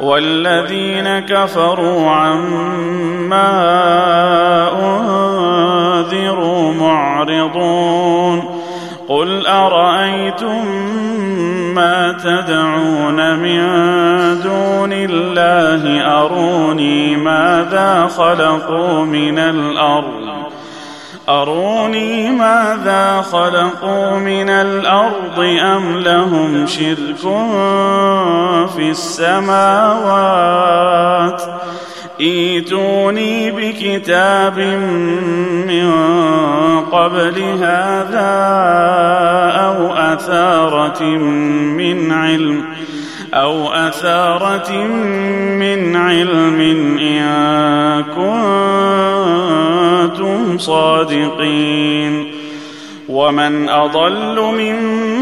والذين كفروا عما أنذروا معرضون قل أرأيتم ما تدعون من دون الله أروني ماذا خلقوا من الأرض أروني ماذا خلقوا من الأرض أم لهم شرك في السماوات. ايتوني بكتاب من قبل هذا أو أثارة من علم أو أثارة من علم إن كنتم صادقين. ومن أضل ممن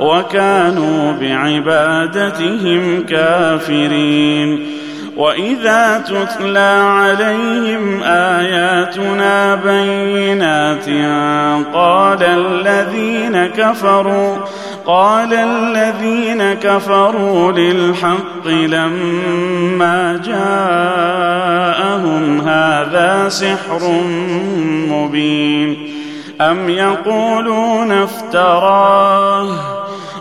وكانوا بعبادتهم كافرين. وإذا تتلى عليهم آياتنا بينات قال الذين كفروا قال الذين كفروا للحق لما جاءهم هذا سحر مبين. أم يقولون افتراه؟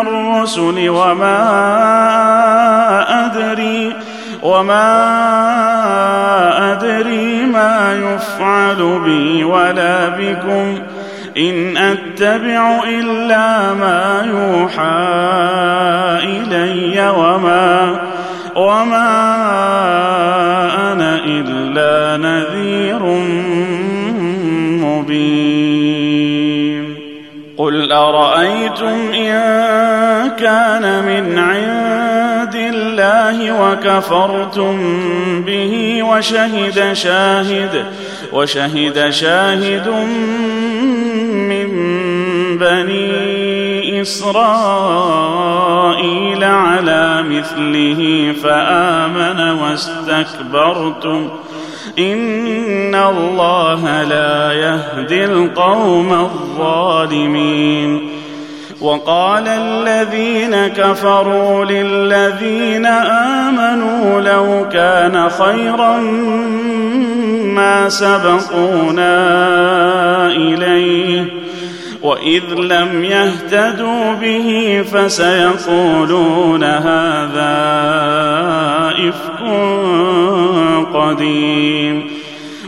الرسل وما أدري وما أدري ما يفعل بي ولا بكم. إن أتبع إلا ما يوحى إلي وما وما أنا إلا نذير أرأيتم إن كان من عند الله وكفرتم به وشهد شاهد وشهد شاهد من بني إسرائيل على مثله فآمن واستكبرتم إن الله لا يهدي القوم الظالمين وقال الذين كفروا للذين آمنوا لو كان خيرا ما سبقونا إليه وإذ لم يهتدوا به فسيقولون هذا إفك قديم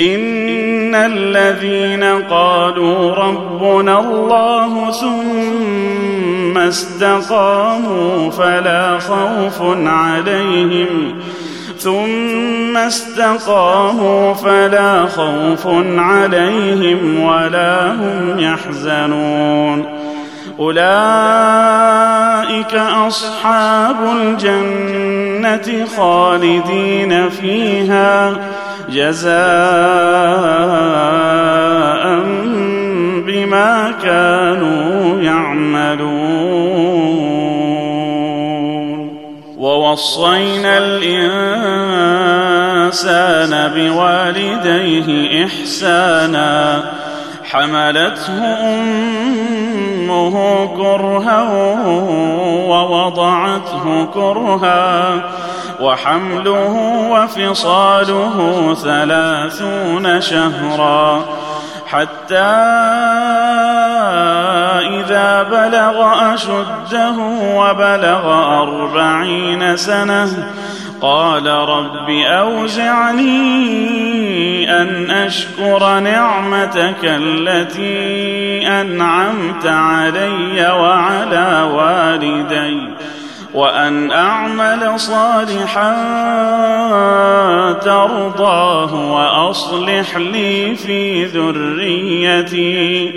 ان الذين قالوا ربنا الله ثم استقاموا فلا خوف عليهم ثم استقاموا فلا خوف عليهم ولا هم يحزنون اولئك اصحاب الجنه خالدين فيها جزاء بما كانوا يعملون. ووصينا الإنسان بوالديه إحسانا. حملته أمه كرها ووضعته كرها. وحمله وفصاله ثلاثون شهرا حتى إذا بلغ أشده وبلغ أربعين سنة قال رب أوزعني أن أشكر نعمتك التي أنعمت علي وعلى والدي وأن أعمل صالحا ترضاه وأصلح لي في ذريتي.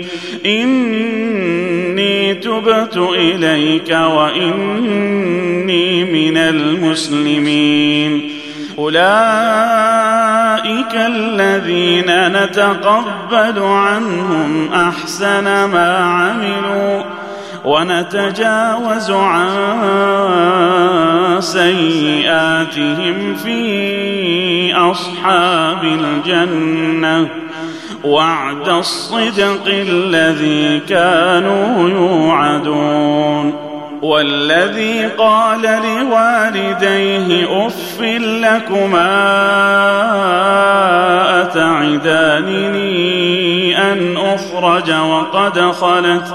إني تبت إليك وإني من المسلمين. أولئك الذين نتقبل عنهم أحسن ما عملوا. ونتجاوز عن سيئاتهم في أصحاب الجنة. وعد الصدق الذي كانوا يوعدون. والذي قال لوالديه اف لكما أتعدانني أن أخرج وقد خلت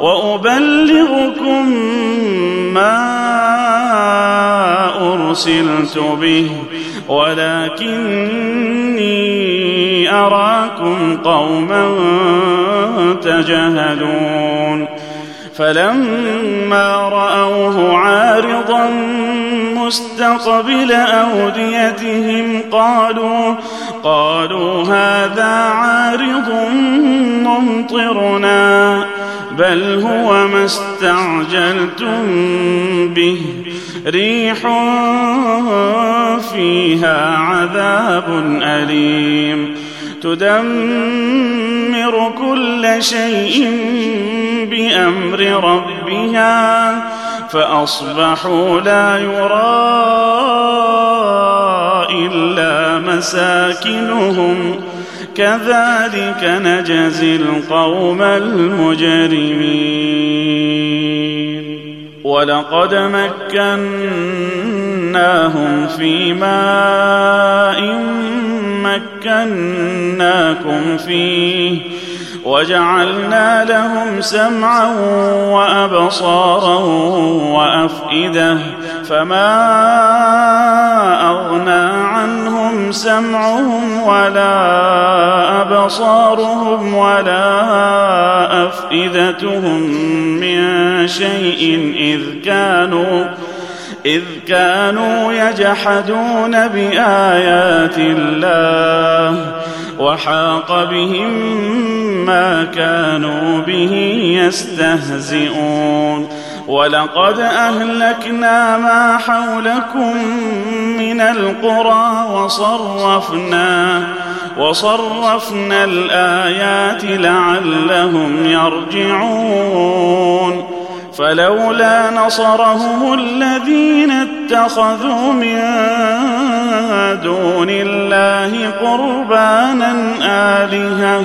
وأبلغكم ما أرسلت به ولكني أراكم قوما تجهلون. فلما رأوه عارضا مستقبل أوديتهم قالوا قالوا هذا عارض ممطرنا. بل هو ما استعجلتم به. ريح فيها عذاب أليم. تدمر كل شيء بأمر ربها فأصبحوا لا يرى إلا مساكنهم. كذلك نجزي القوم المجرمين. ولقد مكناهم في ماء مكناكم فيه وجعلنا لهم سمعا وأبصارا وأفئدة فما أغنى سمعهم ولا أبصارهم ولا أفئدتهم من شيء إذ كانوا إذ كانوا يجحدون بآيات الله وحاق بهم ما كانوا به يستهزئون ولقد أهلكنا ما حولكم من القرى وصرفنا وصرفنا الآيات لعلهم يرجعون فلولا نصرهم الذين اتخذوا من دون الله قربانا آلهة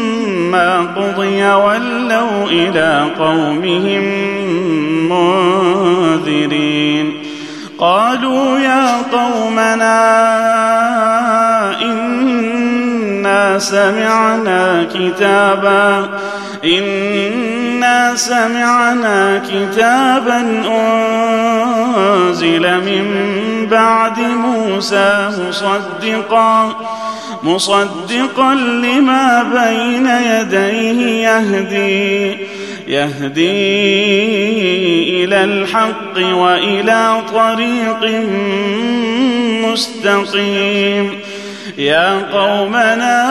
قضي ولوا إلى قومهم منذرين. قالوا يا قومنا إنا سمعنا كتابا إنا سمعنا كتابا أنزل من بعد موسى مصدقا. مصدقا لما بين يديه يهدي يهدي إلى الحق وإلى طريق مستقيم. يا قومنا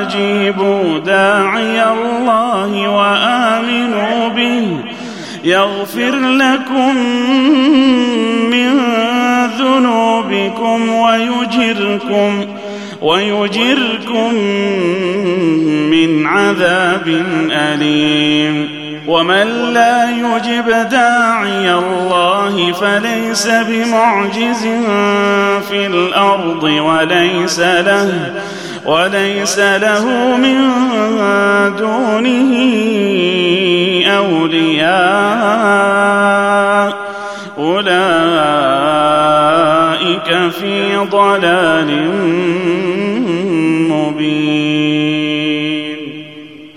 أجيبوا داعي الله وآمنوا به يغفر لكم من ذنوبكم ويجركم ويجركم من عذاب أليم. ومن لا يجب داعي الله فليس بمعجز في الأرض وليس له وليس له من دونه أولياء. أولئك في ضلال مبين.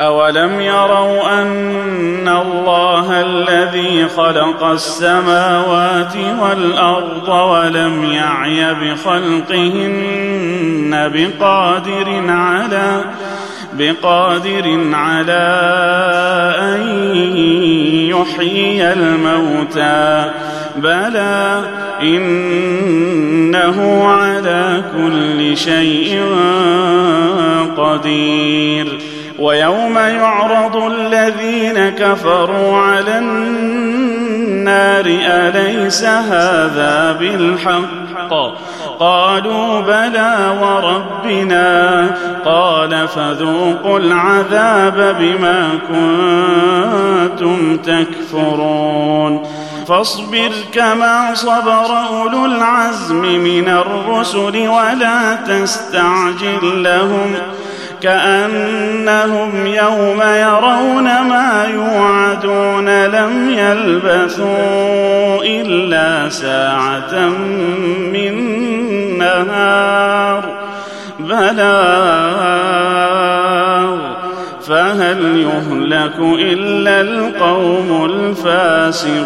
أولم يروا أن الله الذي خلق السماوات والأرض ولم يعي بخلقهن بقادر على بقادر على أن يحيي الموتى. بلى إنه على كل شيء قدير. ويوم يعرض الذين كفروا على النار أليس هذا بالحق؟ قالوا بلى وربنا. قال فذوقوا العذاب بما كنتم تكفرون. فاصبر كما صبر أولو العزم من الرسل ولا تستعجل لهم كأنهم يوم يرون ما يوعدون لم يلبثوا إلا ساعة من نهار بلاغ فهل يهلك إلا القوم الفاسقون